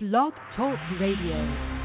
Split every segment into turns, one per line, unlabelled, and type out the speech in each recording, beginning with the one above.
Blog Talk Radio.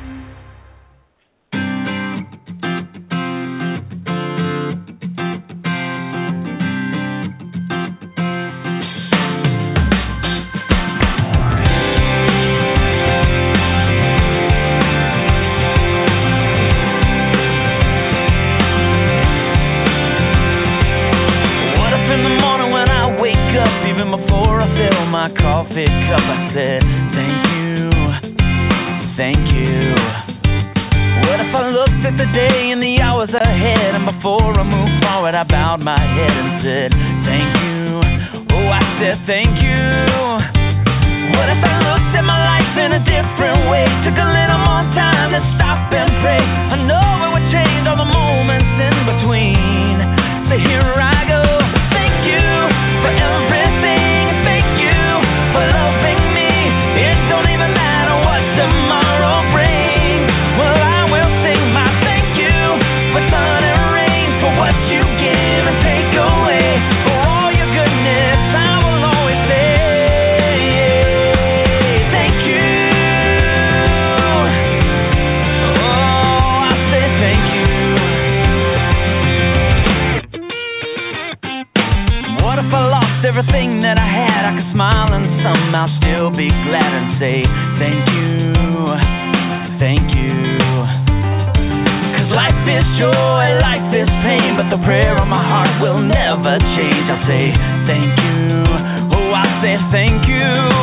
you.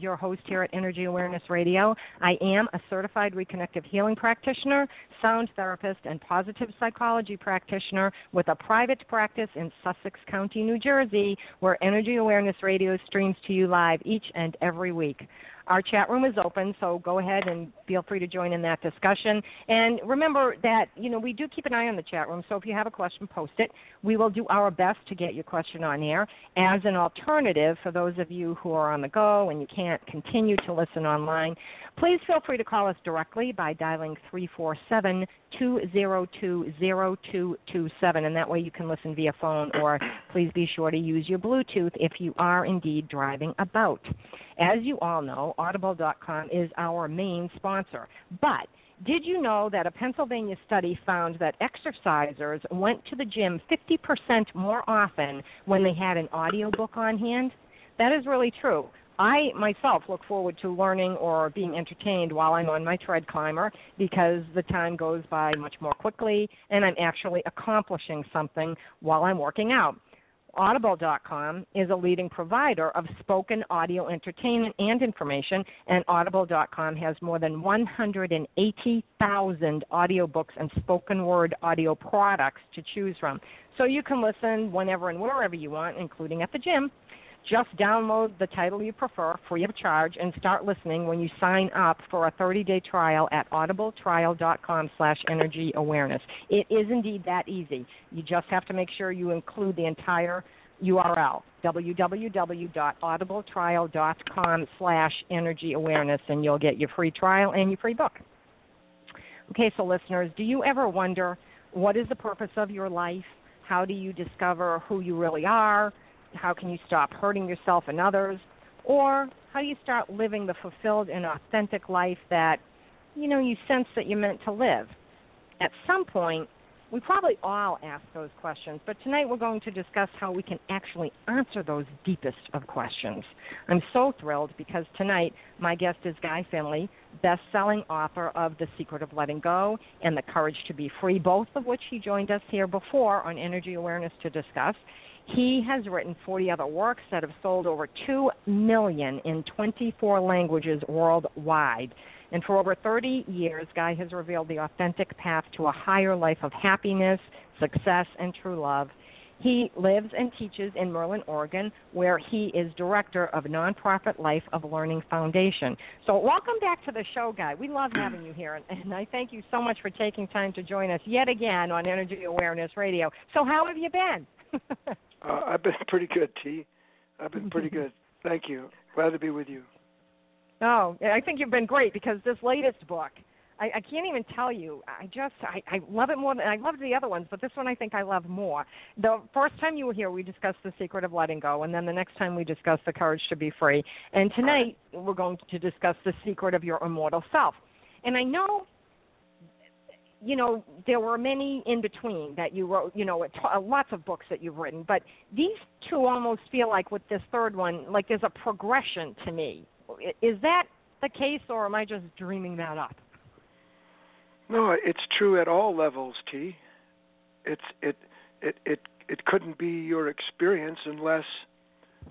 Your host here at Energy Awareness Radio. I am a certified reconnective healing practitioner, sound therapist, and positive psychology practitioner with a private practice in Sussex County, New Jersey, where Energy Awareness Radio streams to you live each and every week. Our chat room is open, so go ahead and feel free to join in that discussion. And remember that, you know, we do keep an eye on the chat room, so if you have a question, post it. We will do our best to get your question on air. As an alternative, for those of you who are on the go and you can't continue to listen online, please feel free to call us directly by dialing 347 202 0227, and that way you can listen via phone, or please be sure to use your Bluetooth if you are indeed driving about. As you all know, Audible.com is our main sponsor. But did you know that a Pennsylvania study found that exercisers went to the gym 50% more often when they had an audiobook on hand? That is really true. I myself look forward to learning or being entertained while I'm on my tread climber because the time goes by much more quickly and I'm actually accomplishing something while I'm working out
Audible.com is a leading provider of spoken audio entertainment and information, and Audible.com has more than 180,000 audiobooks and spoken word audio products to choose from. So you can listen whenever and wherever you want, including at the gym. Just download the title you prefer free of charge and start listening when you sign up for a 30-day trial at audibletrial.com slash energy awareness. It is indeed that easy. You just have to make sure you include the entire URL, www.audibletrial.com slash energy awareness, and you'll get your free trial and your free book. Okay, so listeners, do you ever wonder what is the purpose of your life? How do you discover who you really are? How can you stop hurting yourself and others? Or how do you start living the fulfilled and authentic life that, you know, you sense that you're meant to live? At some point, we probably all ask those questions, but tonight we're going to discuss how we can actually answer those deepest of questions. I'm so thrilled because tonight my guest is Guy Finley, best-selling author of The Secret of Letting Go and The Courage to Be Free, both of which he joined us here before on Energy Awareness to discuss. He has written 40 other works that have sold over 2 million in 24 languages worldwide. And for over 30 years, Guy has revealed the authentic path to a higher life of happiness, success, and true love. He lives and teaches in Merlin, Oregon, where he is director of Nonprofit Life of Learning Foundation. So, welcome back to the show, Guy. We love having you here, and, and I thank you so much for taking time to join us yet again on Energy Awareness Radio. So, how have you been?
uh, I've been pretty good, T. I've been pretty good. Thank you. Glad to be with you.
Oh, I think you've been great because this latest book, I, I can't even tell you. I just I, I love it more than I loved the other ones, but this one I think I love more. The first time you were here, we discussed the secret of letting go, and then the next time we discussed the courage to be free. And tonight we're going to discuss the secret of your immortal self. And I know you know there were many in between that you wrote you know lots of books that you've written but these two almost feel like with this third one like there's a progression to me is that the case, or am I just dreaming that up?
No, it's true at all levels, T. It's it it it it couldn't be your experience unless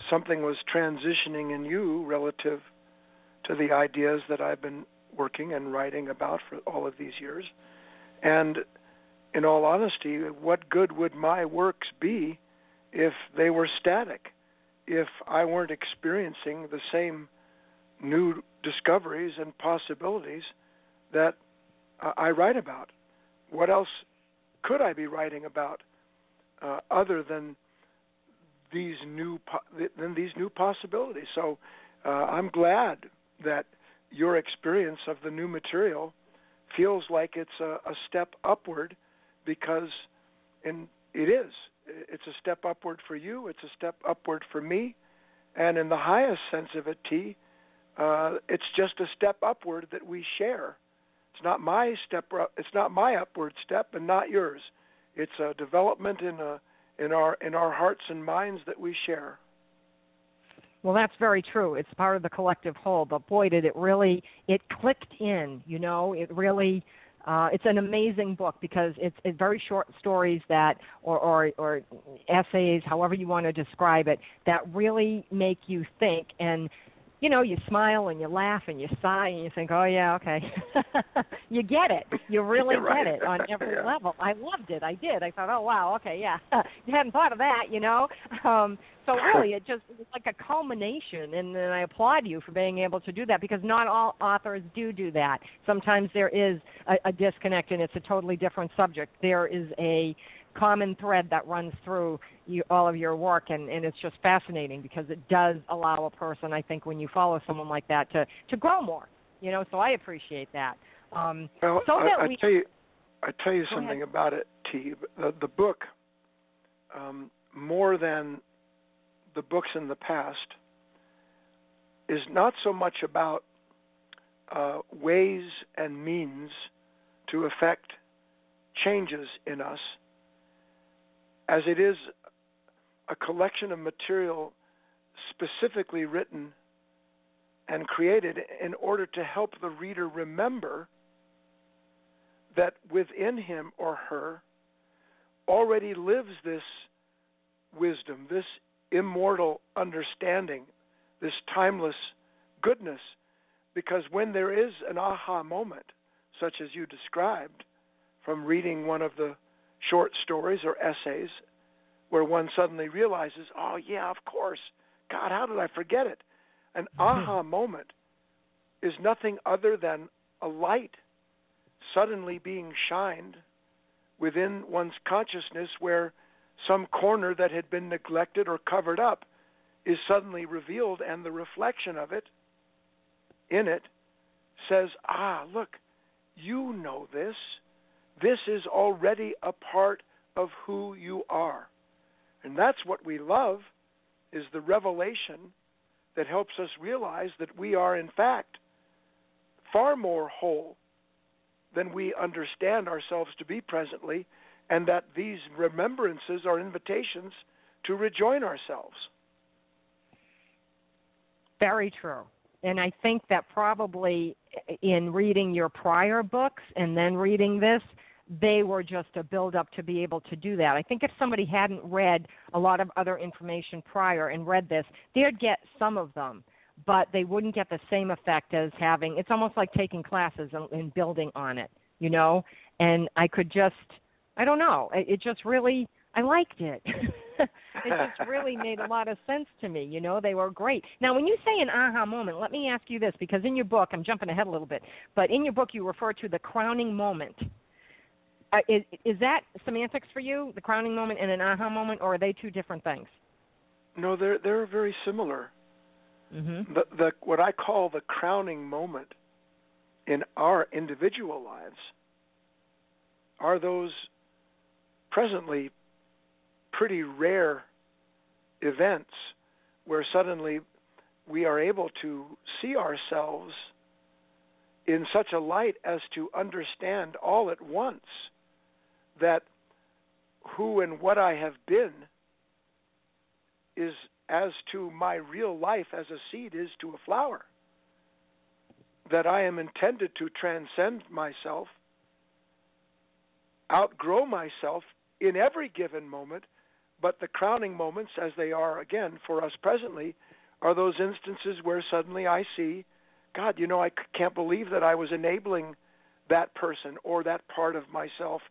something was transitioning in you relative to the ideas that I've been working and writing about for all of these years. And in all honesty, what good would my works be if they were static? If I weren't experiencing the same new discoveries and possibilities that I write about. What else could I be writing about uh, other than these new po- than these new possibilities? So uh, I'm glad that your experience of the new material feels like it's a, a step upward because and it is it's a step upward for you it's a step upward for me and in the highest sense of it t uh, it's just a step upward that we share. It's not my step. It's not my upward step, and not yours. It's a development in a in our in our hearts and minds that we share.
Well, that's very true. It's part of the collective whole. But boy, did it really it clicked in. You know, it really. Uh, it's an amazing book because it's, it's very short stories that, or, or, or essays, however you want to describe it, that really make you think. And you know, you smile and you laugh and you sigh and you think, oh yeah, okay, you get it. You really
right.
get it on every
yeah.
level. I loved it. I did. I thought, oh wow, okay, yeah, you hadn't thought of that, you know. Um, so really, it just it's like a culmination, and, and I applaud you for being able to do that because not all authors do do that. Sometimes there is a, a disconnect, and it's a totally different subject. There is a common thread that runs through you, all of your work, and, and it's just fascinating because it does allow a person, I think, when you follow someone like that, to to grow more. You know, so I appreciate that. Um,
well,
so
I, I
we,
tell you, I tell you something
ahead.
about it, T. The, the book, um, more than the books in the past, is not so much about uh, ways and means to affect changes in us as it is a collection of material specifically written and created in order to help the reader remember that within him or her already lives this wisdom, this immortal understanding, this timeless goodness. Because when there is an aha moment, such as you described, from reading one of the short stories or essays, where one suddenly realizes, oh, yeah, of course. God, how did I forget it? An aha moment is nothing other than a light suddenly being shined within one's consciousness where some corner that had been neglected or covered up is suddenly revealed, and the reflection of it in it says, Ah, look, you know this. This is already a part of who you are. And that's what we love is the revelation that helps us realize that we are in fact far more whole than we understand ourselves to be presently and that these remembrances are invitations to rejoin ourselves.
Very true. And I think that probably in reading your prior books and then reading this, they were just a build up to be able to do that. I think if somebody hadn't read a lot of other information prior and read this, they'd get some of them, but they wouldn't get the same effect as having it's almost like taking classes and, and building on it, you know? And I could just I don't know. It, it just really I liked it. it just really made a lot of sense to me. You know, they were great. Now, when you say an aha moment, let me ask you this because in your book, I'm jumping ahead a little bit, but in your book you refer to the crowning moment. Uh, is, is that semantics for you, the crowning moment and an aha moment, or are they two different things?
No, they're they're very similar.
Mm-hmm.
The, the what I call the crowning moment in our individual lives are those presently pretty rare events where suddenly we are able to see ourselves in such a light as to understand all at once that who and what I have been is as to my real life as a seed is to a flower. That I am intended to transcend myself, outgrow myself in every given moment, but the crowning moments, as they are again for us presently, are those instances where suddenly I see, God, you know, I can't believe that I was enabling that person or that part of myself,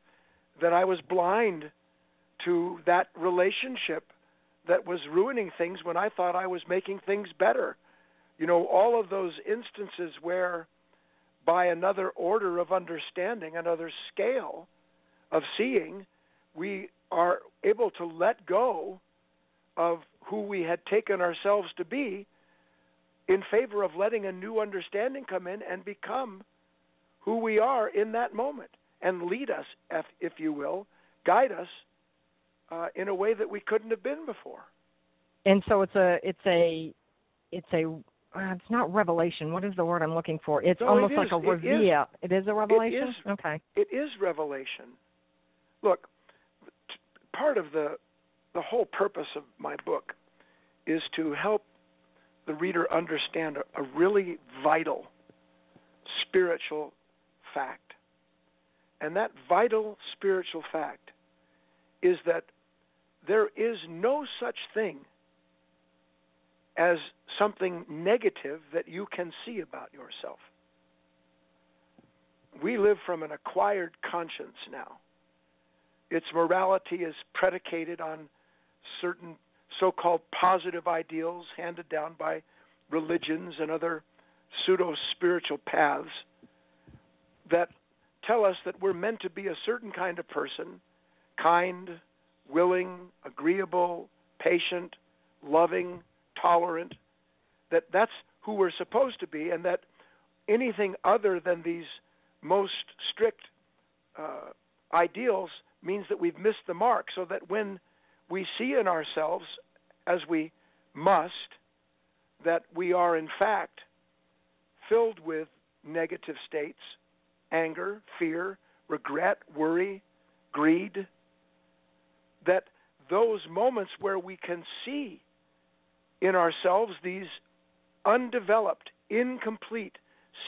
that I was blind to that relationship that was ruining things when I thought I was making things better. You know, all of those instances where, by another order of understanding, another scale of seeing, we are able to let go of who we had taken ourselves to be in favor of letting a new understanding come in and become who we are in that moment and lead us, if, if you will, guide us uh, in a way that we couldn't have been before.
And so it's a it's a it's a uh, it's not revelation. What is the word I'm looking for? It's
no,
almost
it
like a reveal. It is a revelation.
It is,
okay.
It is revelation. Look, part of the the whole purpose of my book is to help the reader understand a, a really vital spiritual fact. And that vital spiritual fact is that there is no such thing as something negative that you can see about yourself. We live from an acquired conscience now. Its morality is predicated on certain so called positive ideals handed down by religions and other pseudo spiritual paths that tell us that we're meant to be a certain kind of person kind, willing, agreeable, patient, loving, tolerant that that's who we're supposed to be and that anything other than these most strict uh, ideals means that we've missed the mark, so that when we see in ourselves, as we must, that we are in fact filled with negative states anger, fear, regret, worry, greed that those moments where we can see in ourselves these undeveloped, incomplete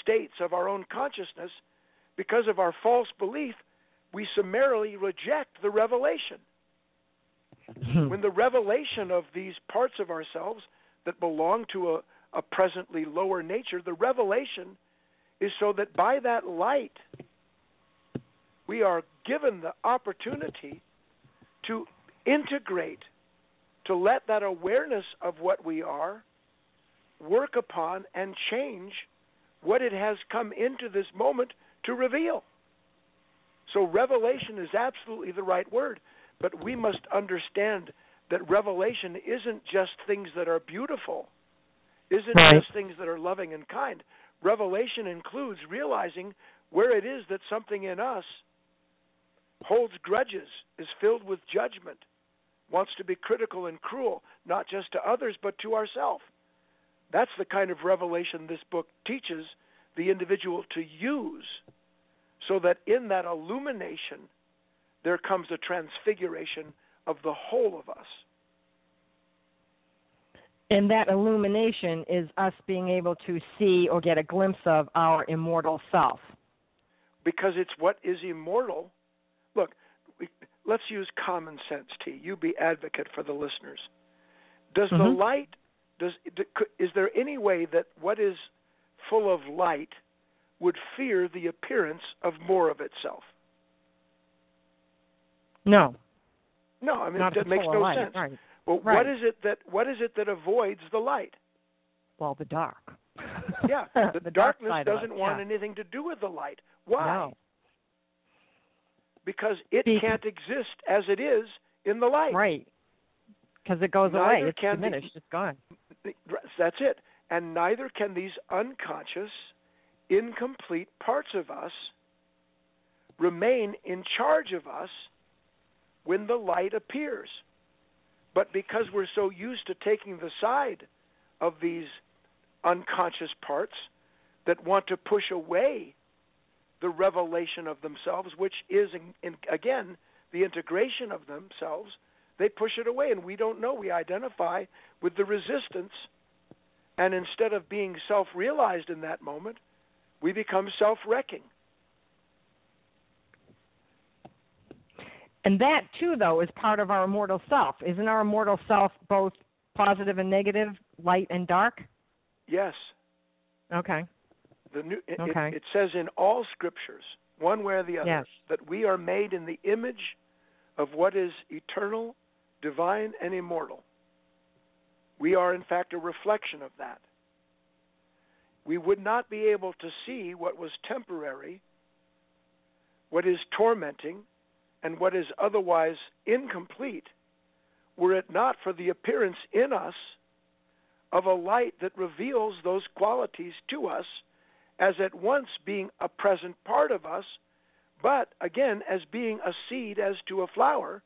states of our own consciousness because of our false belief we summarily reject the revelation. when the revelation of these parts of ourselves that belong to a, a presently lower nature, the revelation is so that by that light we are given the opportunity to integrate, to let that awareness of what we are work upon and change what it has come into this moment to reveal. So, revelation is absolutely the right word, but we must understand that revelation isn't just things that are beautiful, isn't
right.
just things that are loving and kind. Revelation includes realizing where it is that something in us holds grudges, is filled with judgment, wants to be critical and cruel, not just to others, but to ourselves. That's the kind of revelation this book teaches the individual to use so that in that illumination there comes a transfiguration of the whole of us.
And that illumination is us being able to see or get a glimpse of our immortal self.
Because it's what is immortal. Look, we, let's use common sense, T. You be advocate for the listeners. Does
mm-hmm.
the light does is there any way that what is full of light would fear the appearance of more of itself?
No.
No, I mean
Not
that makes no
light.
sense.
Right.
Well,
right.
what is it that what is it that avoids the light?
Well, the dark.
yeah, the,
the
darkness
dark
doesn't want
yeah.
anything to do with the light. Why?
No.
Because it
Because-
can't exist as it is in the light.
Right. Because it goes
Neither
away. It's
can the-
diminished. It's gone.
That's it. And neither can these unconscious, incomplete parts of us remain in charge of us when the light appears. But because we're so used to taking the side of these unconscious parts that want to push away the revelation of themselves, which is, in, in, again, the integration of themselves, they push it away, and we don't know. We identify with the resistance, and instead of being self realized in that moment, we become self wrecking.
And that too, though, is part of our immortal self. Isn't our immortal self both positive and negative, light and dark?
Yes.
Okay.
The new, it,
Okay.
it, it says in all scriptures, one way or the other,
Yes.
that we are made in the image of what is eternal, divine, and immortal. We are, in fact, a reflection of that. We would not be able to see what was temporary, what is tormenting, and what is otherwise incomplete were it not for the appearance in us of a light that reveals those qualities to us as at once being a present part of us, but again as being a seed as to a flower,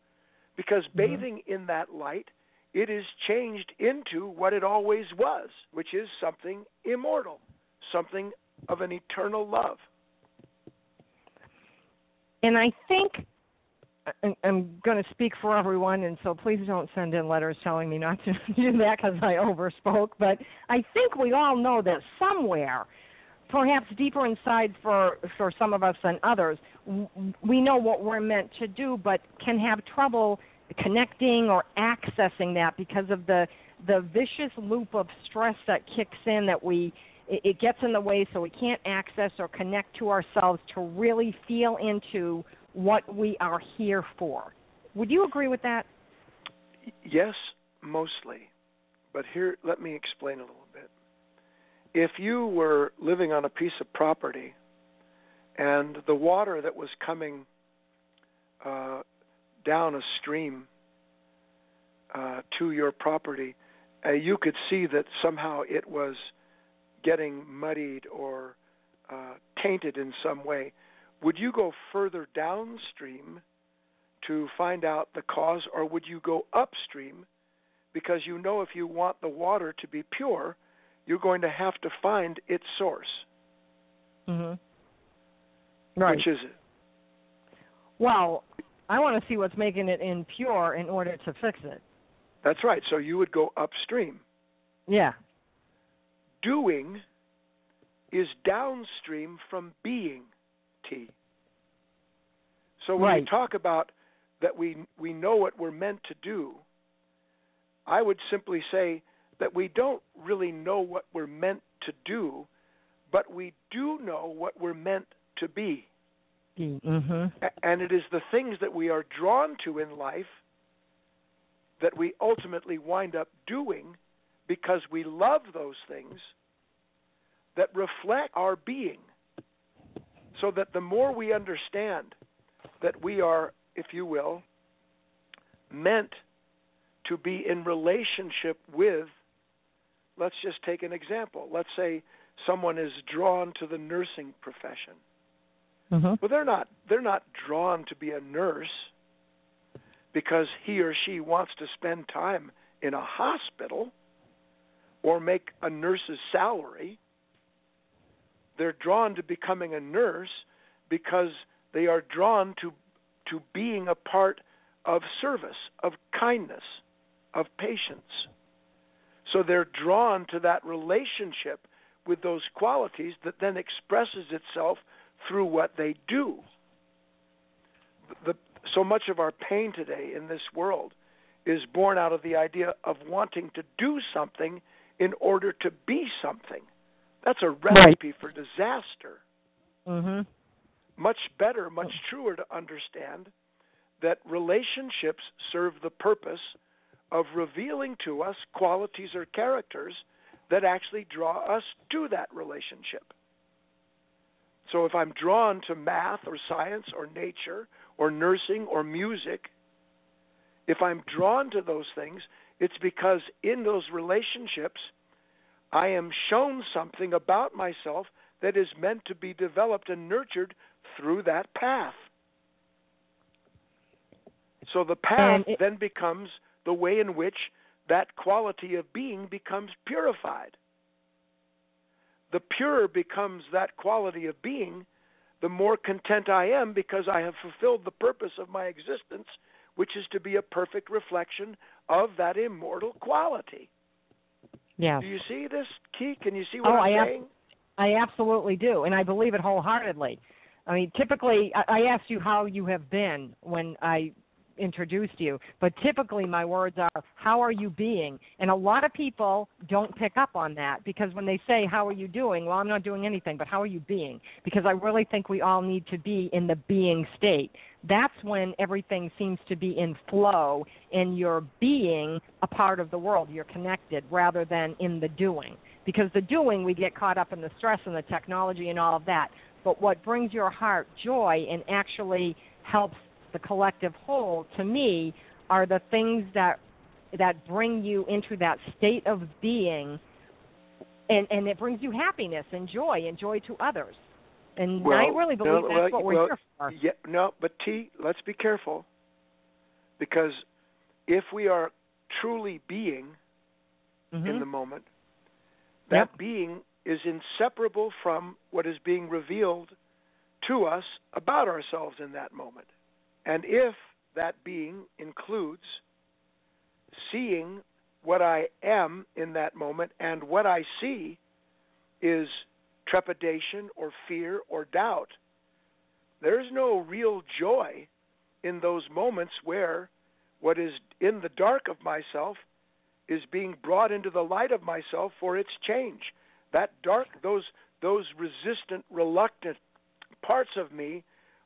because
Mm-hmm.
bathing in that light, it is changed into what it always was, which is something immortal, something of an eternal love.
And I think I- I'm going to speak for everyone, and so please don't send in letters telling me not to do that because I overspoke. But I think we all know that somewhere, perhaps deeper inside for for some of us than others, we know what we're meant to do, but can have trouble connecting or accessing that because of the the vicious loop of stress that kicks in that we it, it gets in the way so we can't access or connect to ourselves to really feel into what we are here for. Would you agree with that?
Yes, mostly. But here, let me explain a little bit. If you were living on a piece of property and the water that was coming uh, down a stream uh, to your property, uh, you could see that somehow it was getting muddied or uh, tainted in some way. Would you go further downstream to find out the cause, or would you go upstream because you know if you want the water to be pure, you're going to have to find its source?
Mhm. Right.
Which is it?
Well, I want to see what's making it impure in order to fix it.
That's right. So you would go upstream.
Yeah.
Doing is downstream from being, T. So when
Right.
we talk about that we we know what we're meant to do, I would simply say that we don't really know what we're meant to do, but we do know what we're meant to be.
Mm-hmm.
And it is the things that we are drawn to in life that we ultimately wind up doing because we love those things that reflect our being. So that the more we understand that we are, if you will, meant to be in relationship with, let's just take an example. Let's say someone is drawn to the nursing profession.
Mm-hmm.
Well, they're not they're not drawn to be a nurse because he or she wants to spend time in a hospital or make a nurse's salary. They're drawn to becoming a nurse because they are drawn to to being a part of service, of kindness, of patience. So they're drawn to that relationship with those qualities that then expresses itself through what they do. The, so much of our pain today in this world is born out of the idea of wanting to do something in order to be something. That's a recipe
right.
for disaster.
Mm-hmm.
Much better, much truer to understand that relationships serve the purpose of revealing to us qualities or characters that actually draw us to that relationship. So if I'm drawn to math or science or nature or nursing or music, if I'm drawn to those things, it's because in those relationships, I am shown something about myself that is meant to be developed and nurtured through that path. So the path
it,
then becomes the way in which that quality of being becomes purified. The purer becomes that quality of being, the more content I am because I have fulfilled the purpose of my existence, which is to be a perfect reflection of that immortal quality.
Yeah.
Do you see this, Key? Can you see what
oh,
I'm
I
saying?
I absolutely do, and I believe it wholeheartedly. I mean, typically, I, I asked you how you have been when I introduced you. But typically, my words are, How are you being? And a lot of people don't pick up on that because when they say, How are you doing? Well, I'm not doing anything, but how are you being? Because I really think we all need to be in the being state. That's when everything seems to be in flow and you're being a part of the world. You're connected rather than in the doing. Because the doing, we get caught up in the stress and the technology and all of that. But what brings your heart joy and actually helps the collective whole to me are the things that that bring you into that state of being. And and it brings you happiness and joy and joy to others. And
well,
i really believe
no,
that's
well,
what we're
well,
here for.
yeah, no but t let's be careful. Because if we are truly being
mm-hmm.
in the moment that
yep.
being is inseparable from what is being revealed to us about ourselves in that moment and if that being includes seeing what I am in that moment, and what I see is trepidation or fear or doubt, there's no real joy in those moments where what is in the dark of myself is being brought into the light of myself for its change. That dark, those those resistant, reluctant parts of me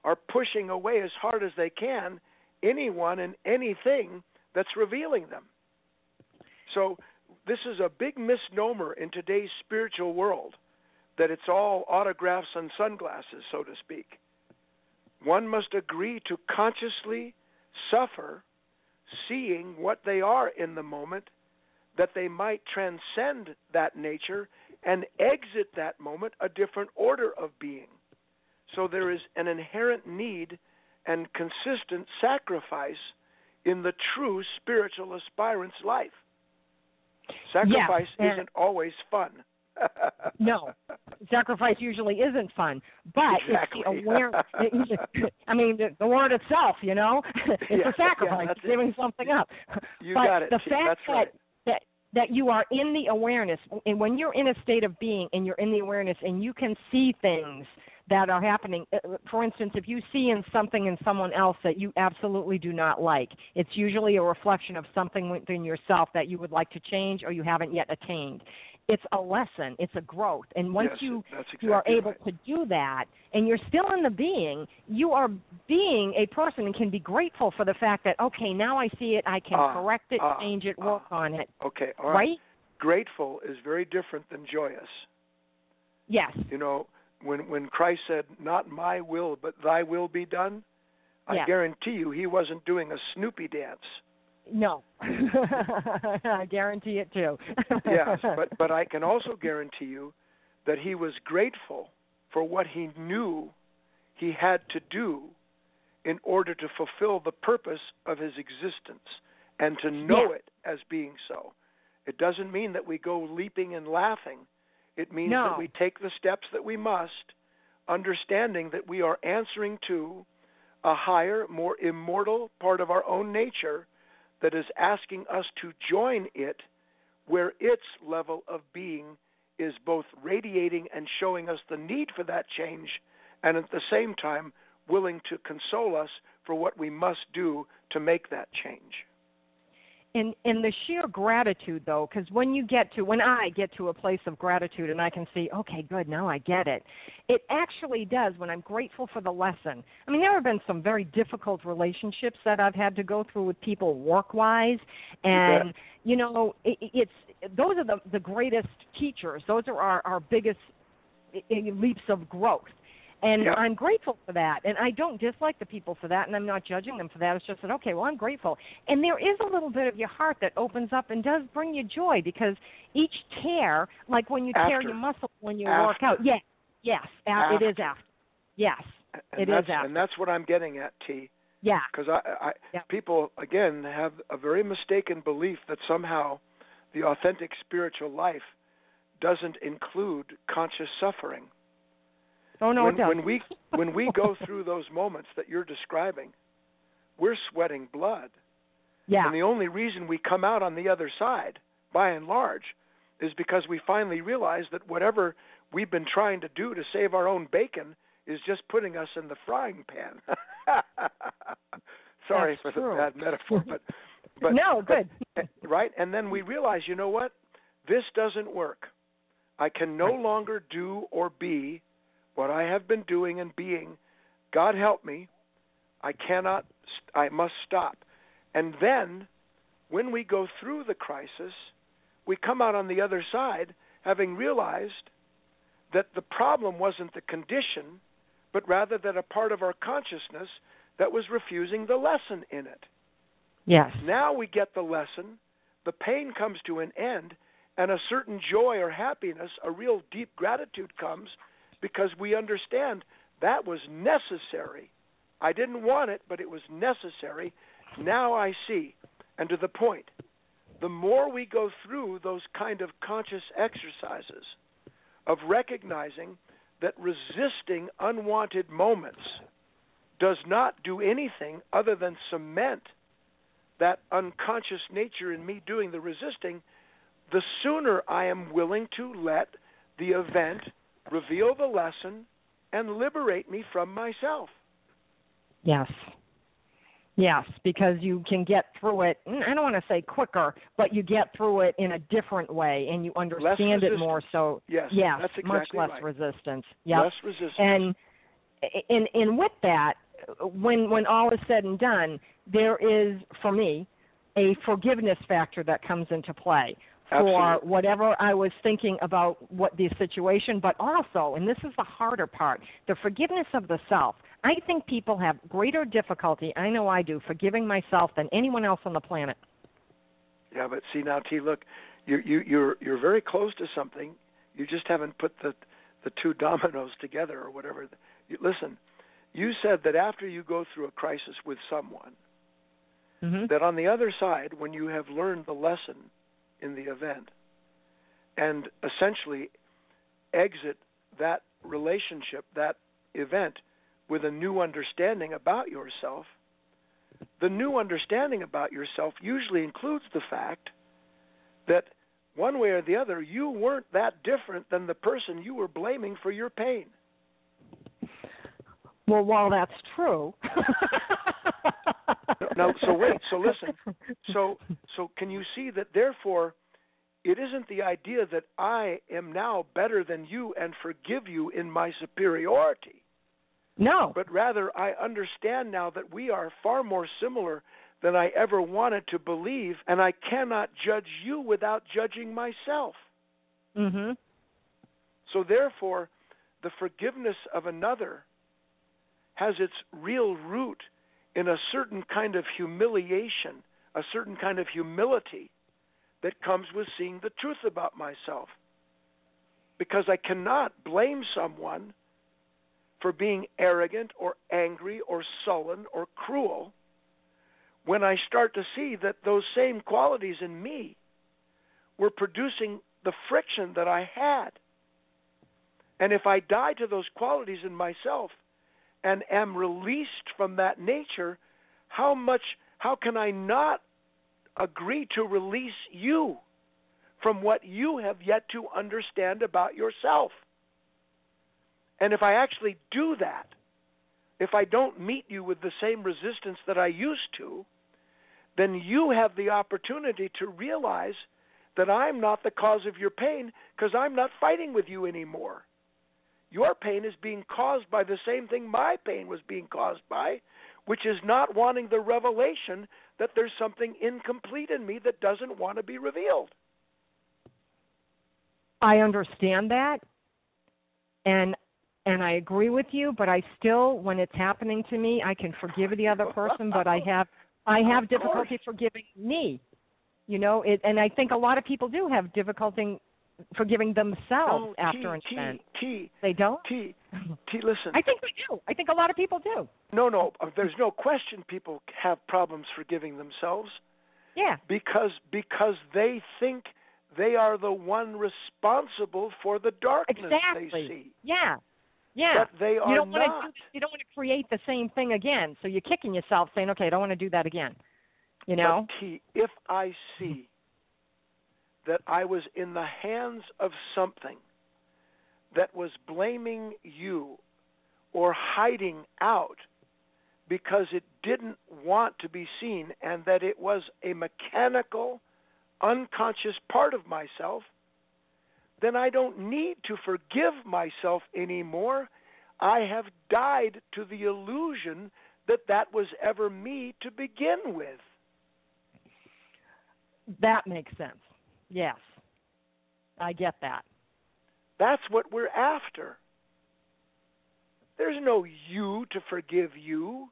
are pushing away as hard as they can anyone and anything that's revealing them. So, this is a big misnomer in today's spiritual world that it's all autographs and sunglasses, so to speak. One must agree to consciously suffer seeing what they are in the moment that they might transcend that nature and exit that moment a different order of being. So there is an inherent need and consistent sacrifice in the true spiritual aspirant's life. Sacrifice
yeah,
isn't always fun.
no, sacrifice usually isn't fun, but
exactly.
it's the aware. I mean, the, the word itself, you know, it's
yeah,
a sacrifice,
yeah,
giving something up.
You
but
got it.
the fact
that's
that
right.
that that you are in the awareness, and when you're in a state of being, and you're in the awareness, and you can see things that are happening. Uh, for instance, if you see in something in someone else that you absolutely do not like, it's usually a reflection of something within yourself that you would like to change or you haven't yet attained. It's a lesson. It's a growth. And once
yes,
you
exactly
you are able
right.
to do that and you're still in the being you are being a person and can be grateful for the fact that okay now i see it i can
uh,
correct it
uh,
change it
uh,
work on it.
Okay all
right.
right? Grateful is very different than joyous.
Yes.
You know when when christ said not my will but thy will be done i
yes.
guarantee you he wasn't doing a snoopy dance
no, I guarantee it too.
yes, but but I can also guarantee you that he was grateful for what he knew he had to do in order to fulfill the purpose of his existence and to know
yeah.
it as being so. It doesn't mean that we go leaping and laughing. It means
no.
that we take the steps that we must, understanding that we are answering to a higher, more immortal part of our own nature that is asking us to join it where its level of being is both radiating and showing us the need for that change, and at the same time willing to console us for what we must do to make that change
in in the sheer gratitude though because when you get to when i get to a place of gratitude and i can see okay good now i get it it actually does when i'm grateful for the lesson. I mean there have been some very difficult relationships that i've had to go through with people work wise and you know it, it's those are the the greatest teachers. Those are our our biggest leaps of growth and. I'm grateful for that. And I don't dislike the people for that, and I'm not judging them for that. It's just that, okay, well, I'm grateful. And there is a little bit of your heart that opens up and does bring you joy because each tear, like when you
after.
tear your muscle when you
after.
work out, yes, yes,
after.
it is after. Yes,
and
it
that's,
after.
And that's what I'm getting at, T.
Yeah.
Because I, I
yeah.
people again have a very mistaken belief that somehow the authentic spiritual life doesn't include conscious suffering.
Oh no,
when,
it
when we when we go through those moments that you're describing, we're sweating blood.
Yeah.
And the only reason we come out on the other side, by and large, is because we finally realize that whatever we've been trying to do to save our own bacon is just putting us in the frying pan. Sorry
That's
for
true.
the bad metaphor, but but
no, good.
But, right? And then we realize, you know what? This doesn't work. I can no longer do or be what I have been doing and being. God help me. I cannot I must stop. And then when we go through the crisis, we come out on the other side having realized that the problem wasn't the condition, but rather that a part of our consciousness that was refusing the lesson in it.
Yes.
Now we get the lesson, the pain comes to an end, and a certain joy or happiness, a real deep gratitude comes because we understand that was necessary. I didn't want it, but it was necessary. Now I see. And to the point, the more we go through those kind of conscious exercises of recognizing that resisting unwanted moments does not do anything other than cement that unconscious nature in me doing the resisting, the sooner I am willing to let the event reveal the lesson and liberate me from myself.
Yes. Yes, because you can get through it. Mm, I don't want to say quicker, but you get through it in a different way, and you understand it more. So
yes,
yes,
that's exactly
much less
right.
resistance. Yep.
Less resistance.
And and and with that, when when all is said and done, there is for me a forgiveness factor that comes into play for
Absolutely.
whatever I was thinking about what the situation, but also, and this is the harder part, the forgiveness of the self. I think people have greater difficulty, I know I do, forgiving myself than anyone else on the planet.
Yeah, but see now, T, look, you you you're you're very close to something. You just haven't put the the two dominoes together or whatever. You, listen, you said that after you go through a crisis with someone,
Mm-hmm.
that on the other side, when you have learned the lesson in the event and essentially exit that relationship, that event, with a new understanding about yourself, the new understanding about yourself usually includes the fact that one way or the other, you weren't that different than the person you were blaming for your pain.
Well, while that's true.
now, so wait. So listen. So, so can you see that? Therefore, it isn't the idea that I am now better than you and forgive you in my superiority.
No.
But rather, I understand now that we are far more similar than I ever wanted to believe, and I cannot judge you without judging myself.
Mhm.
So therefore, the forgiveness of another has its real root in a certain kind of humiliation, a certain kind of humility that comes with seeing the truth about myself. Because I cannot blame someone for being arrogant or angry or sullen or cruel when I start to see that those same qualities in me were producing the friction that I had. And if I die to those qualities in myself and am released from that nature, how much how can I not agree to release you from what you have yet to understand about yourself? And if I actually do that, if I don't meet you with the same resistance that I used to, then you have the opportunity to realize that I'm not the cause of your pain because I'm not fighting with you anymore. Your pain is being caused by the same thing my pain was being caused by, which is not wanting the revelation that there's something incomplete in me that doesn't want to be revealed.
I understand that. And and I agree with you, but I still when it's happening to me, I can forgive the other person, but I have I have difficulty forgiving me. You know, it and I think a lot of people do have difficulty forgiving themselves
no,
after an event.
T,
they don't?
T, T, listen.
I think they do. I think a lot of people do.
No, no, uh, there's no question people have problems forgiving themselves.
Yeah.
Because because they think they are the one responsible for the darkness
exactly.
they see.
Yeah. Yeah.
But they are
you don't
not.
To do, you don't want to create the same thing again. So you're kicking yourself saying, "Okay, I don't want to do that again." You know?
T, if I see that I was in the hands of something that was blaming you or hiding out because it didn't want to be seen and that it was a mechanical, unconscious part of myself, then I don't need to forgive myself anymore. I have died to the illusion that that was ever me to begin with.
That makes sense. Yes. I get that.
That's what we're after. There's no you to forgive you,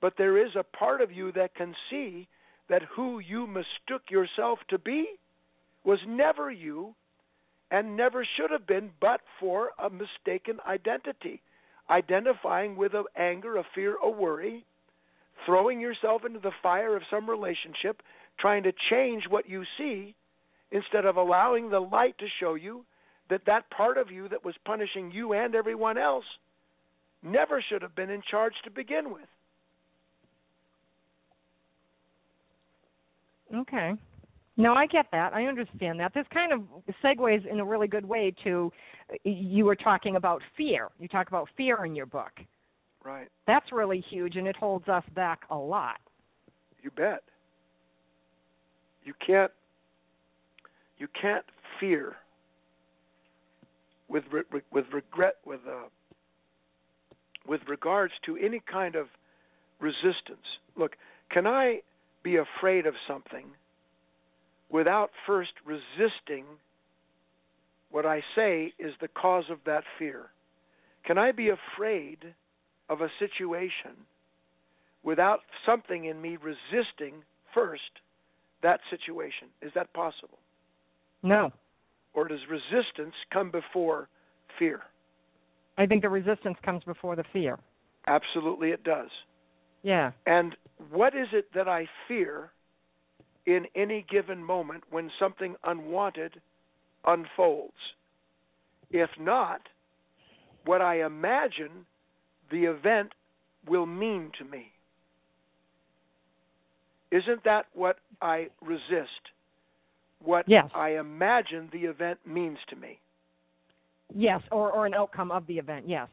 but there is a part of you that can see that who you mistook yourself to be was never you and never should have been but for a mistaken identity. Identifying with a anger, a fear, a worry, throwing yourself into the fire of some relationship, trying to change what you see instead of allowing the light to show you that that part of you that was punishing you and everyone else never should have been in charge to begin with.
Okay. No, I get that. I understand that. This kind of segues in a really good way to you were talking about fear. You talk about fear in your book.
Right.
That's really huge and it holds us back a lot.
You bet. You can't you can't fear with re- with regret with uh, with regards to any kind of resistance. Look, can I be afraid of something without first resisting what I say is the cause of that fear? Can I be afraid of a situation without something in me resisting first that situation? Is that possible?
No.
Or does resistance come before fear?
I think the resistance comes before the fear.
Absolutely, it does.
Yeah.
And what is it that I fear in any given moment when something unwanted unfolds? If not, what I imagine the event will mean to me. Isn't that what I resist? What
yes.
I imagine the event means to me.
Yes, or, or an outcome of the event, yes.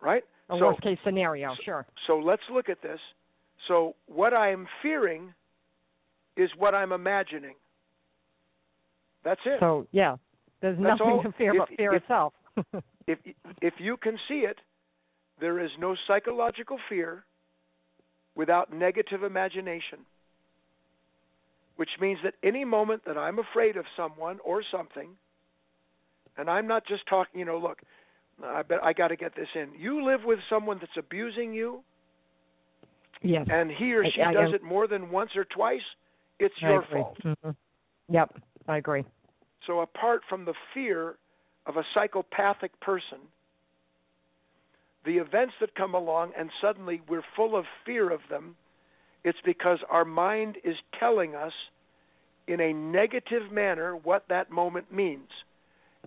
Right?
A
so,
worst case scenario, sure.
So let's look at this. So what I am fearing is what I'm imagining. That's it.
So yeah, there's
That's
nothing
all.
to fear
If-
but fear
if-
itself.
if if you can see it, there is no psychological fear without negative imagination. Which means that any moment that I'm afraid of someone or something, and I'm not just talking, you know, look, I bet I got to get this in. You live with someone that's abusing you,
yes.
and he or she
I
does
am-
it more than once or twice, it's
I
your
agree.
fault.
Mhm. Yep, I agree.
So apart from the fear of a psychopathic person, the events that come along and suddenly we're full of fear of them, it's because our mind is telling us in a negative manner what that moment means.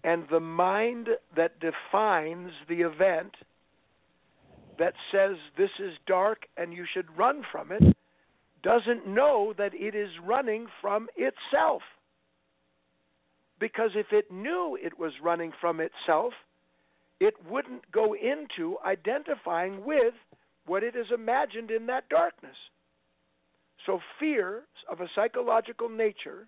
And the mind that defines the event that says this is dark and you should run from it doesn't know that it is running from itself. Because if it knew it was running from itself, it wouldn't go into identifying with what it has imagined in that darkness. So, fear of a psychological nature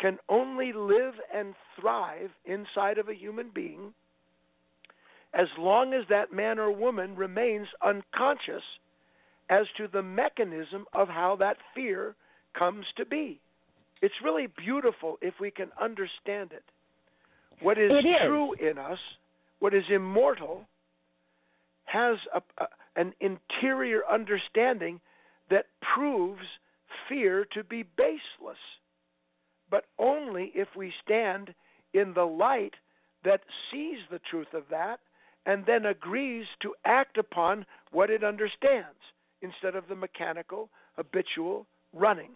can only live and thrive inside of a human being as long as that man or woman remains unconscious as to the mechanism of how that fear comes to be. It's really beautiful if we can understand it. What is,
It is.
true in us, what is immortal, has a, a, an interior understanding that proves fear to be baseless, but only if we stand in the light that sees the truth of that and then agrees to act upon what it understands instead of the mechanical, habitual running.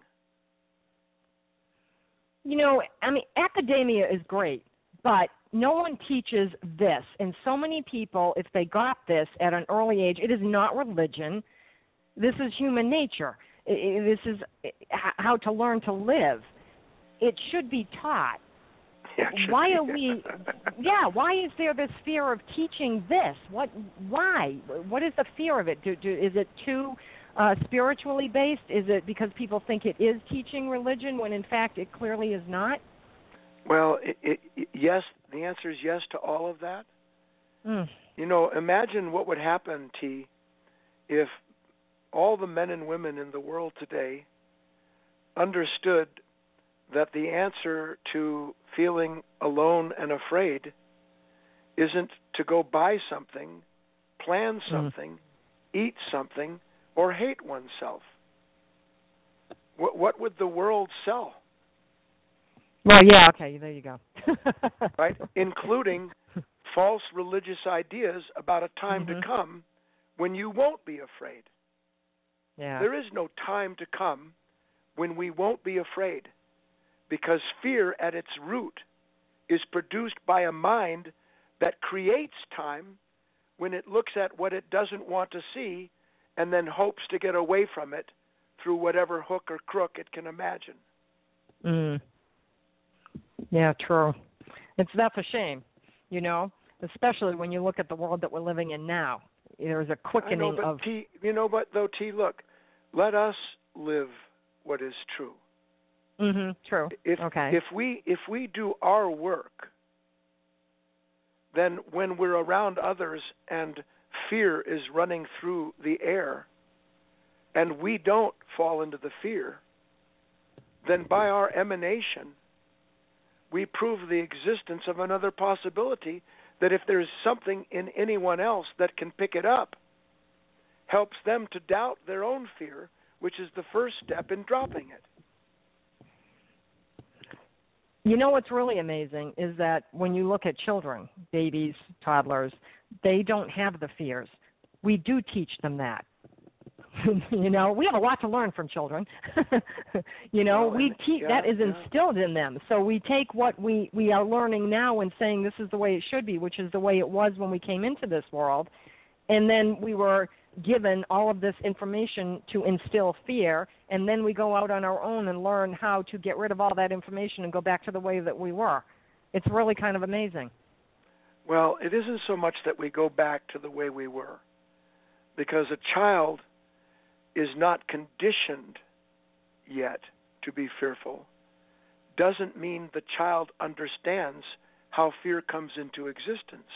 You know, I mean, academia is great, but no one teaches this. And so many people, if they got this at an early age, it is not religion. This is human nature. This is how to learn to live. It should be taught.
Yeah, should
Why
be.
are we? Yeah, why is there this fear of teaching this? What? Why? What is the fear of it? Do, do, is it too uh, spiritually based? Is it because people think it is teaching religion when in fact it clearly is not?
Well, it, it, it- yes, the answer is yes to all of that.
Mm.
You know, imagine what would happen, T, if all the men and women in the world today understood that the answer to feeling alone and afraid isn't to go buy something, plan
Mm.
something, eat something, or hate oneself. What, what would the world sell?
Well, yeah. Okay, there you go.
right? Including false religious ideas about a time
Mhm.
to come when you won't be afraid.
Yeah.
There is no time to come when we won't be afraid because fear at its root is produced by a mind that creates time when it looks at what it doesn't want to see and then hopes to get away from it through whatever hook or crook it can imagine.
Mm. Yeah, true. It's that's a shame, you know, especially when you look at the world that we're living in now. There's a
I
quickening
know, but
of
T, you know what though, T, look, let us live what is true.
Mhm, true.
If
okay.
if we if we do our work, then when we're around others and fear is running through the air, and we don't fall into the fear, then by our emanation, we prove the existence of another possibility that if there's something in anyone else that can pick it up, helps them to doubt their own fear, which is the first step in dropping it.
You know what's really amazing is that when you look at children, babies, toddlers, they don't have the fears. We do teach them that. you know, we have a lot to learn from children. you know,
Well,
we teach
yeah,
that is
yeah.
instilled in them. So we take what we we are learning now and saying this is the way it should be, which is the way it was when we came into this world. And then we were given all of this information to instill fear, and then we go out on our own and learn how to get rid of all that information and go back to the way that we were. It's really kind of amazing.
Well, it isn't so much that we go back to the way we were. because a child is not conditioned yet to be fearful doesn't mean the child understands how fear comes into existence.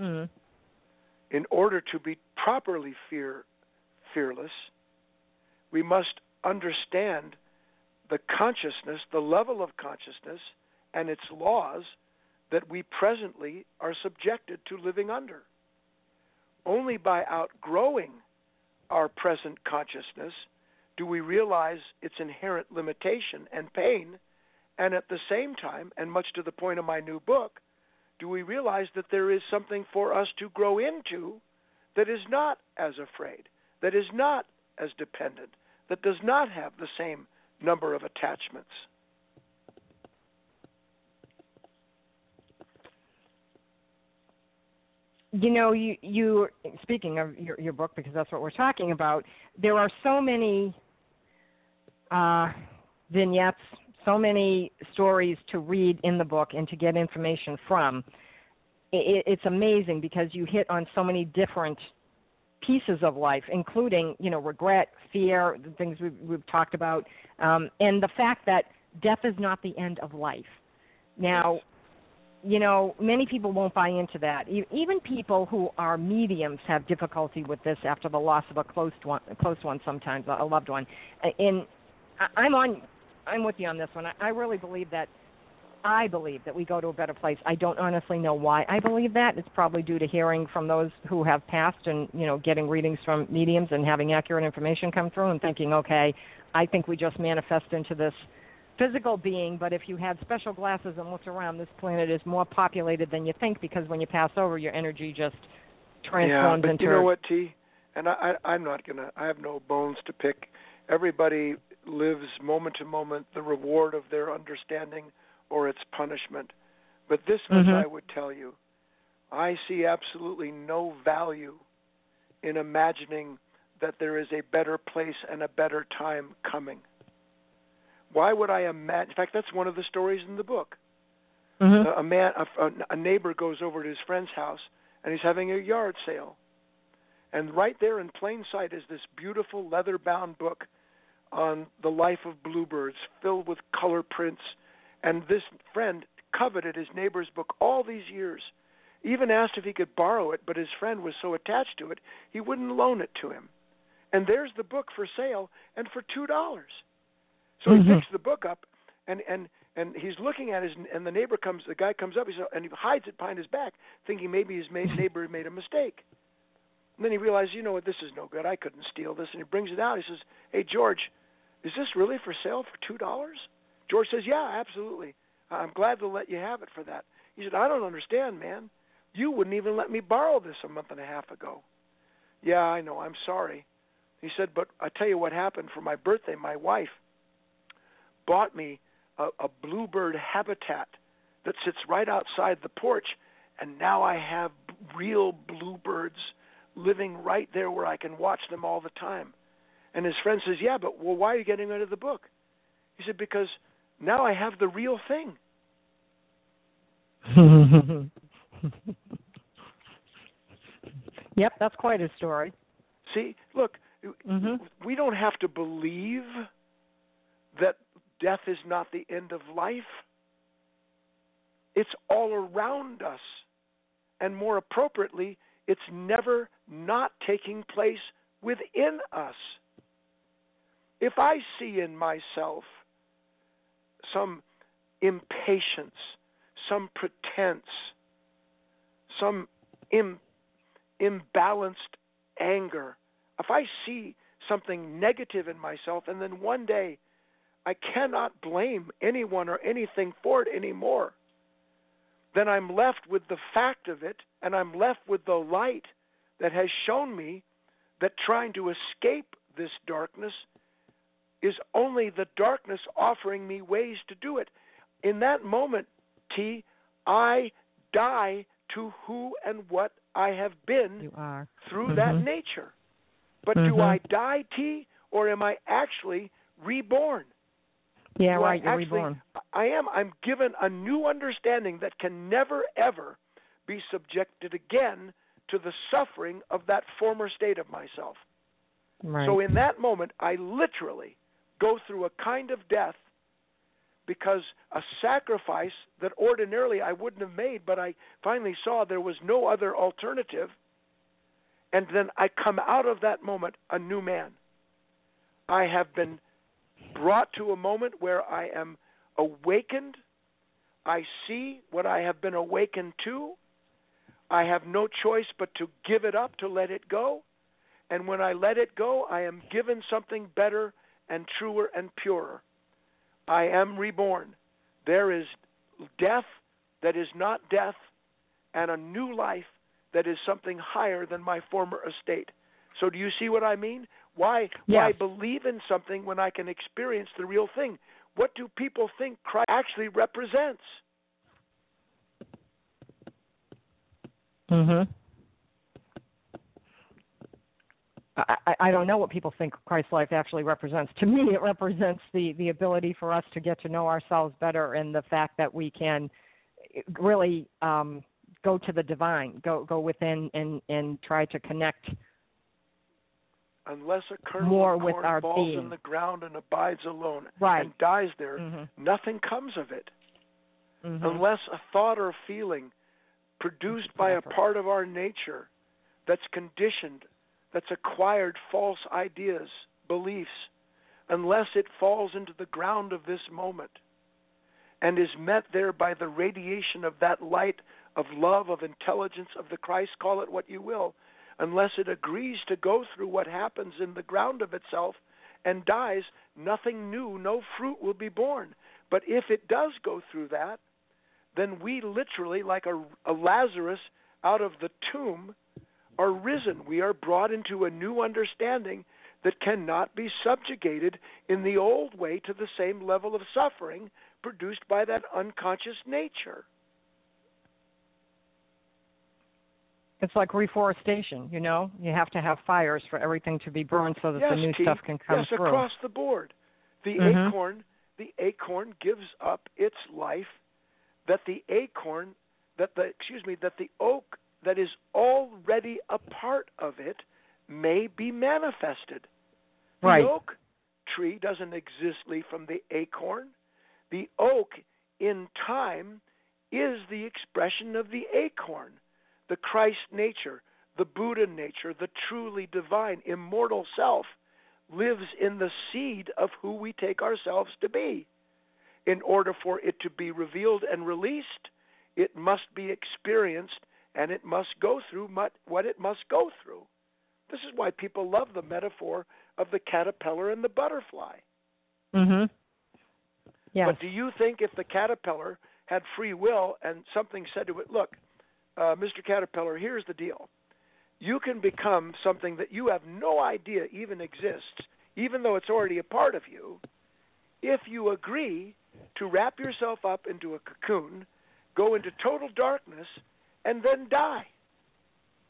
Mm-hmm.
In order to be properly fear fearless, we must understand the consciousness, the level of consciousness, and its laws that we presently are subjected to living under. Only by outgrowing our present consciousness do we realize its inherent limitation and pain, and at the same time, and much to the point of my new book, do we realize that there is something for us to grow into that is not as afraid, that is not as dependent, that does not have the same number of attachments.
You know, you you speaking of your your book because that's what we're talking about. There are so many uh, vignettes, so many stories to read in the book and to get information from. It, it's amazing because you hit on so many different pieces of life, including you know regret, fear, the things we've, we've talked about, um, and the fact that death is not the end of life. Now, you know, many people won't buy into that. Even people who are mediums have difficulty with this after the loss of a close one, a close one sometimes, a loved one. And I'm on, I'm with you on this one. I really believe that I believe that we go to a better place. I don't honestly know why I believe that. It's probably due to hearing from those who have passed and, you know, getting readings from mediums and having accurate information come through and thinking, okay, I think we just manifest into this physical being, but if you had special glasses and looked around, this planet is more populated than you think because when you pass over, your energy just transforms
yeah, but
into.
you know what, T? And I, I, I'm not gonna. I have no bones to pick. Everybody lives moment to moment the reward of their understanding or its punishment. But this much
mm-hmm.
I would tell you I see absolutely no value in imagining that there is a better place and a better time coming. Why would I imagine? In fact, that's one of the stories in the book.
Mm-hmm.
A, a man, a, a neighbor goes over to his friend's house, and he's having a yard sale. And right there in plain sight is this beautiful leather-bound book on the life of bluebirds, filled with color prints and this friend coveted his neighbor's book all these years, even asked if he could borrow it, but his friend was so attached to it, he wouldn't loan it to him. And there's the book for sale and for $2. So
mm-hmm.
he picks the book up and and and he's looking at his and the neighbor comes the guy comes up he says, and he hides it behind his back thinking maybe his neighbor made a mistake and then he realizes you know what this is no good i couldn't steal this and he brings it out he says hey george is this really for sale for two dollars George says, Yeah, absolutely. I'm glad to let you have it for that. He said, I don't understand, man. You wouldn't even let me borrow this a month and a half ago. Yeah, I know. I'm sorry. He said, But I tell you what happened for my birthday. My wife bought me a, a bluebird habitat that sits right outside the porch, and now I have real bluebirds living right there where I can watch them all the time. And his friend says, Yeah, but well, why are you getting rid of the book? He said, Because now I have the real thing.
yep, that's quite a story.
See, look,
mm-hmm.
we don't have to believe that death is not the end of life. It's all around us. And more appropriately, it's never not taking place within us. If I see in myself some impatience, some pretense, some Im- imbalanced anger, if I see something negative in myself and then one day I cannot blame anyone or anything for it anymore, then I'm left with the fact of it and I'm left with the light that has shown me that trying to escape this darkness is only the darkness offering me ways to do it. In that moment, T, I die to who and what I have been through
mm-hmm.
that nature. But
mm-hmm.
do I die, T, or am I actually reborn?
Yeah,
do
right.
I
You're
actually,
reborn.
I am. I'm given a new understanding that can never, ever be subjected again to the suffering of that former state of myself.
Right.
So in that moment, I literally go through a kind of death because a sacrifice that ordinarily I wouldn't have made, but I finally saw there was no other alternative. And then I come out of that moment a new man. I have been brought to a moment where I am awakened. I see what I have been awakened to. I have no choice but to give it up, to let it go. And when I let it go, I am given something better and truer and purer. I am reborn. There is death that is not death, and a new life that is something higher than my former estate. So, do you see what I mean? Why
yes.
why believe in something when I can experience the real thing? What do people think Christ actually represents?
Mhm. I, I don't know what people think Christ's life actually represents. To me, it represents the the ability for us to get to know ourselves better, and the fact that we can really um, go to the divine, go go within, and and try to connect.
Unless a kernel
more with our
falls
being.
in the ground and abides alone
right.
and dies there,
mm-hmm.
nothing comes of it.
Mm-hmm.
Unless a thought or a feeling produced by a part of our nature that's conditioned that's acquired false ideas, beliefs, unless it falls into the ground of this moment and is met there by the radiation of that light of love, of intelligence, of the Christ, call it what you will, unless it agrees to go through what happens in the ground of itself and dies, nothing new, no fruit will be born. But if it does go through that, then we literally, like a, a Lazarus out of the tomb, are risen. We are brought into a new understanding that cannot be subjugated in the old way to the same level of suffering produced by that unconscious nature.
It's like reforestation, you know. You have to have fires for everything to be burned so that
yes,
the new stuff can come
yes,
through.
across the board. The
mm-hmm.
acorn, the acorn gives up its life that the acorn that the excuse me that the oak that is already a part of it may be manifested.
Right.
The oak tree doesn't exist from the acorn. The oak in time is the expression of the acorn, the Christ nature, the Buddha nature, the truly divine, immortal self lives in the seed of who we take ourselves to be. In order for it to be revealed and released, it must be experienced and it must go through what it must go through. This is why people love the metaphor of the caterpillar and the butterfly.
Mhm. Yes.
But do you think if the caterpillar had free will and something said to it, "Look, uh, Mr. Caterpillar, here's the deal. You can become something that you have no idea even exists, even though it's already a part of you, if you agree to wrap yourself up into a cocoon, go into total darkness, and then die.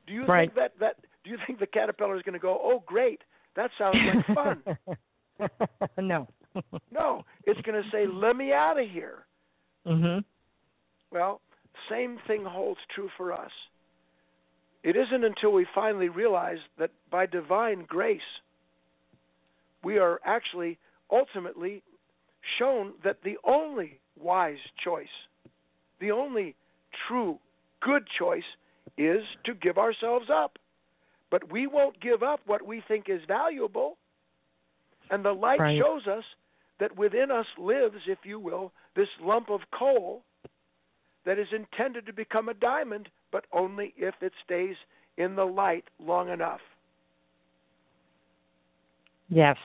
Do you
right.
think that that do you think the caterpillar is going to go, "Oh, great, that sounds like
fun"? no.
no, it's going to say, "Let me out of here."
Mhm.
Well, same thing holds true for us. It isn't until we finally realize that by divine grace we are actually ultimately shown that the only wise choice, the only true good choice is to give ourselves up. But we won't give up what we think is valuable. And the light
right.
shows us that within us lives, if you will, this lump of coal that is intended to become a diamond, but only if it stays in the light long enough.
Yes.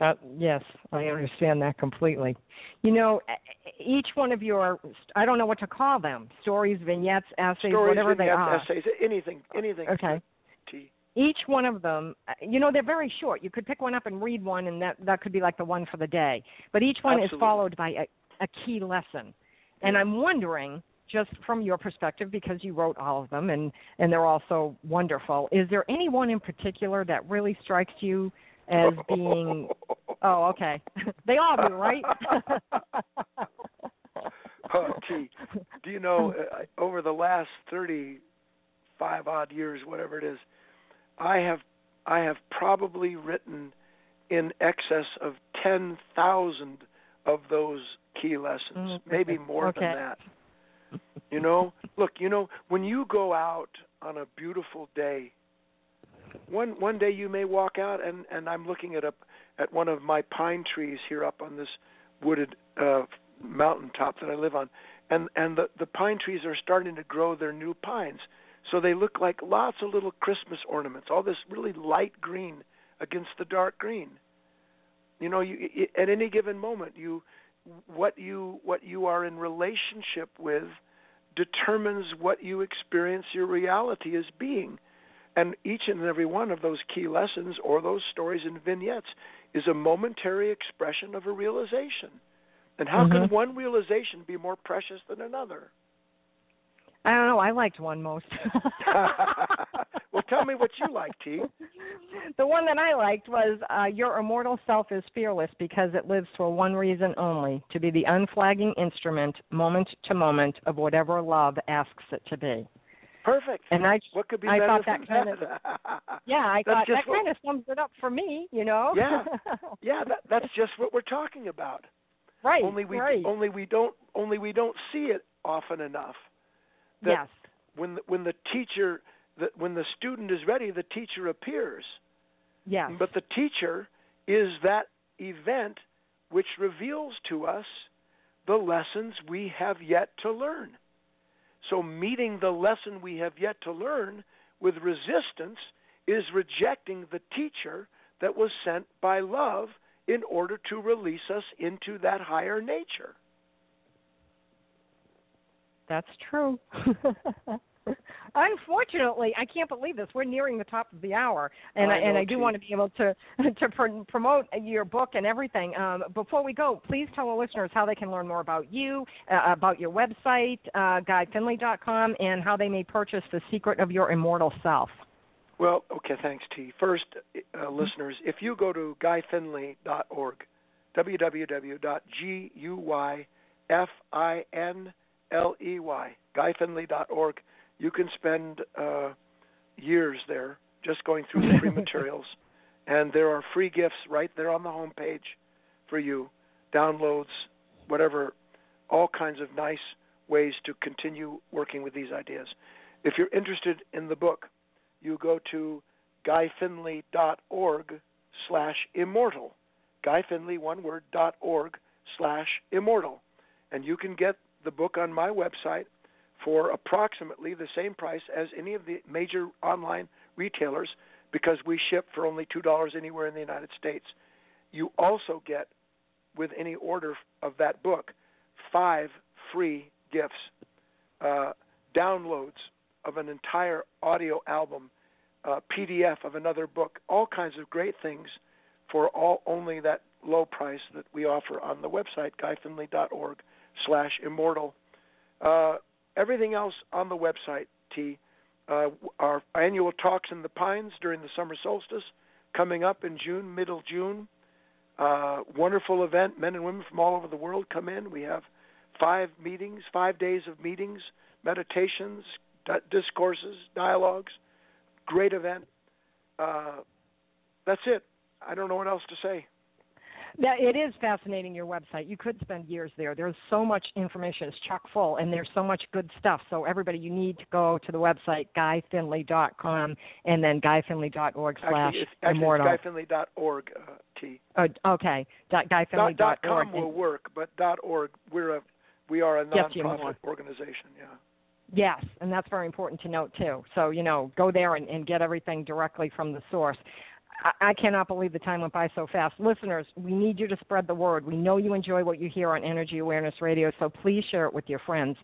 Uh, yes, I understand that completely. You know, each one of your I don't know what to call them stories, vignettes, essays,
stories,
whatever
vignettes,
they are.
Essays, anything, anything.
Okay.
T.
Each one of them, you know, they're very short. You could pick one up and read one, and that that could be like the one for the day. But each one
Absolutely.
is followed by a, a key lesson. And I'm wondering, just from your perspective, because you wrote all of them, and and they're all so wonderful. Is there any one in particular that really strikes you? as being oh okay they all do right
oh gee do you know uh, over the last 30 five odd years, whatever it is, I have I have probably written in excess of ten thousand of those key lessons,
mm-hmm.
maybe more
okay.
than that. You know, look, you know, when you go out on a beautiful day, one one day you may walk out and and I'm looking at a at one of my pine trees here up on this wooded uh mountaintop that I live on, and and the the pine trees are starting to grow their new pines, so they look like lots of little Christmas ornaments. All this really light green against the dark green. You know, you at any given moment, you what you what you are in relationship with determines what you experience your reality as being. And each and every one of those key lessons or those stories and vignettes is a momentary expression of a realization. And how
mm-hmm.
can one realization be more precious than another?
I don't know. I liked one most.
well, tell me what you liked, T.
The one that I liked was uh, Your immortal self is fearless because it lives for one reason only to be the unflagging instrument, moment to moment, of whatever love asks it to be.
Perfect.
And I,
what could be
I
better
thought
than
that kind of, yeah, I
that's
thought that
what,
kind of sums it up for me, you know.
yeah, yeah, that, that's just what we're talking about.
Right.
Only we
right.
only we don't only we don't see it often enough. That
yes.
When the, when the teacher the, when the student is ready, the teacher appears.
Yes.
But the teacher is that event which reveals to us the lessons we have yet to learn. So, meeting the lesson we have yet to learn with resistance is rejecting the teacher that was sent by love in order to release us into that higher nature.
That's true. Unfortunately, I can't believe this. We're nearing the top of the hour, and
I,
and I
too.
do want to be able to to pr- promote your book and everything. Um, before we go, please tell the listeners how they can learn more about you, uh, about your website, uh, GuyFinley.com, and how they may purchase The Secret of Your Immortal Self.
Well, okay, thanks, T. First, uh, listeners, if you go to guyfinley.org, www.guyfinley, guyfinley.org, you can spend uh, years there just going through the free materials. And there are free gifts right there on the home page for you, downloads, whatever, all kinds of nice ways to continue working with these ideas. If you're interested in the book, you go to guyfinley.org slash immortal. Guyfinley, one word, dot org slash immortal. And you can get the book on my website for approximately the same price as any of the major online retailers because we ship for only $2 anywhere in the United States. You also get, with any order of that book, five free gifts, uh, downloads of an entire audio album, uh, PDF of another book, all kinds of great things for all only that low price that we offer on the website guyfinley.org slash immortal. Uh, everything else on the website, T. Uh, our annual talks in the pines during the summer solstice coming up in June, middle June. Uh, wonderful event. Men and women from all over the world come in. We have five meetings, five days of meetings, meditations, discourses, dialogues. Great event. Uh, that's it. I don't know what else to say.
Yeah, it is fascinating your website. You could spend years there. There's so much information. It's chock full, and there's so much good stuff. So everybody, you need to go to the website guyfinley.com and then guyfinley.org slash immortal.
Actually, it's guyfinley.org. Uh, T.
Oh, okay. Dot, guyfinley.org.
Dot, dot com will work, but dot org. We're a we are a nonprofit organization. Yeah.
Yes, and that's very important to note too. So you know, go there and, and get everything directly from the source. I, cannot believe the time went by so fast. Listeners, we need you to spread the word. We know you enjoy what you hear on Energy Awareness Radio, so please share it with your friends.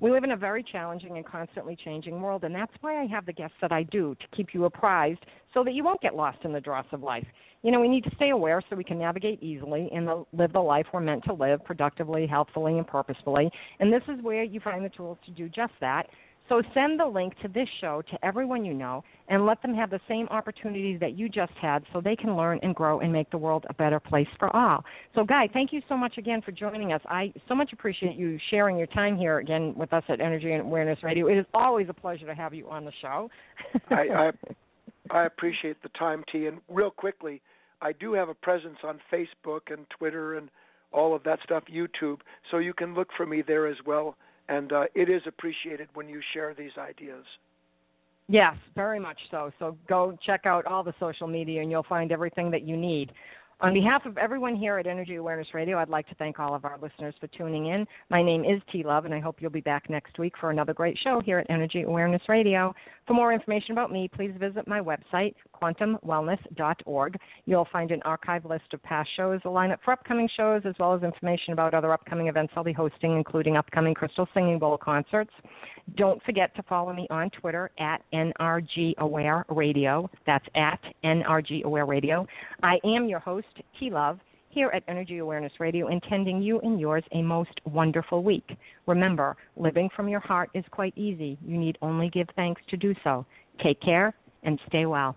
We live in a very challenging and constantly changing world, and that's why I have the guests that I do to keep you apprised so that you won't get lost in the dross of life. You know, we need to stay aware so we can navigate easily and live the life we're meant to live productively, healthfully, and purposefully. And this is where you find the tools to do just that So send the link to this show to everyone you know and let them have the same opportunities that you just had so they can learn and grow and make the world a better place for all. So Guy, thank you so much again for joining us. I so much appreciate you sharing your time here again with us at Energy and Awareness Radio. It is always a pleasure to have you on the show.
I, I I appreciate the time, T. And real quickly, I do have a presence on Facebook and Twitter and all of that stuff, YouTube, so you can look for me there as well. And uh, it is appreciated when you share these ideas.
Yes, very much so. So go check out all the social media and you'll find everything that you need. On behalf of everyone here at Energy Awareness Radio, I'd like to thank all of our listeners for tuning in. My name is T Love, and I hope you'll be back next week for another great show here at Energy Awareness Radio. For more information about me, please visit my website, quantumwellness.org. You'll find an archive list of past shows, a lineup for upcoming shows, as well as information about other upcoming events I'll be hosting, including upcoming Crystal Singing Bowl concerts. Don't forget to follow me on Twitter at NRG Aware Radio. That's at NRG Aware Radio. I am your host, T Love here at Energy Awareness Radio, intending you and yours a most wonderful week. Remember, living from your heart is quite easy. You need only give thanks to do so. Take care and stay well.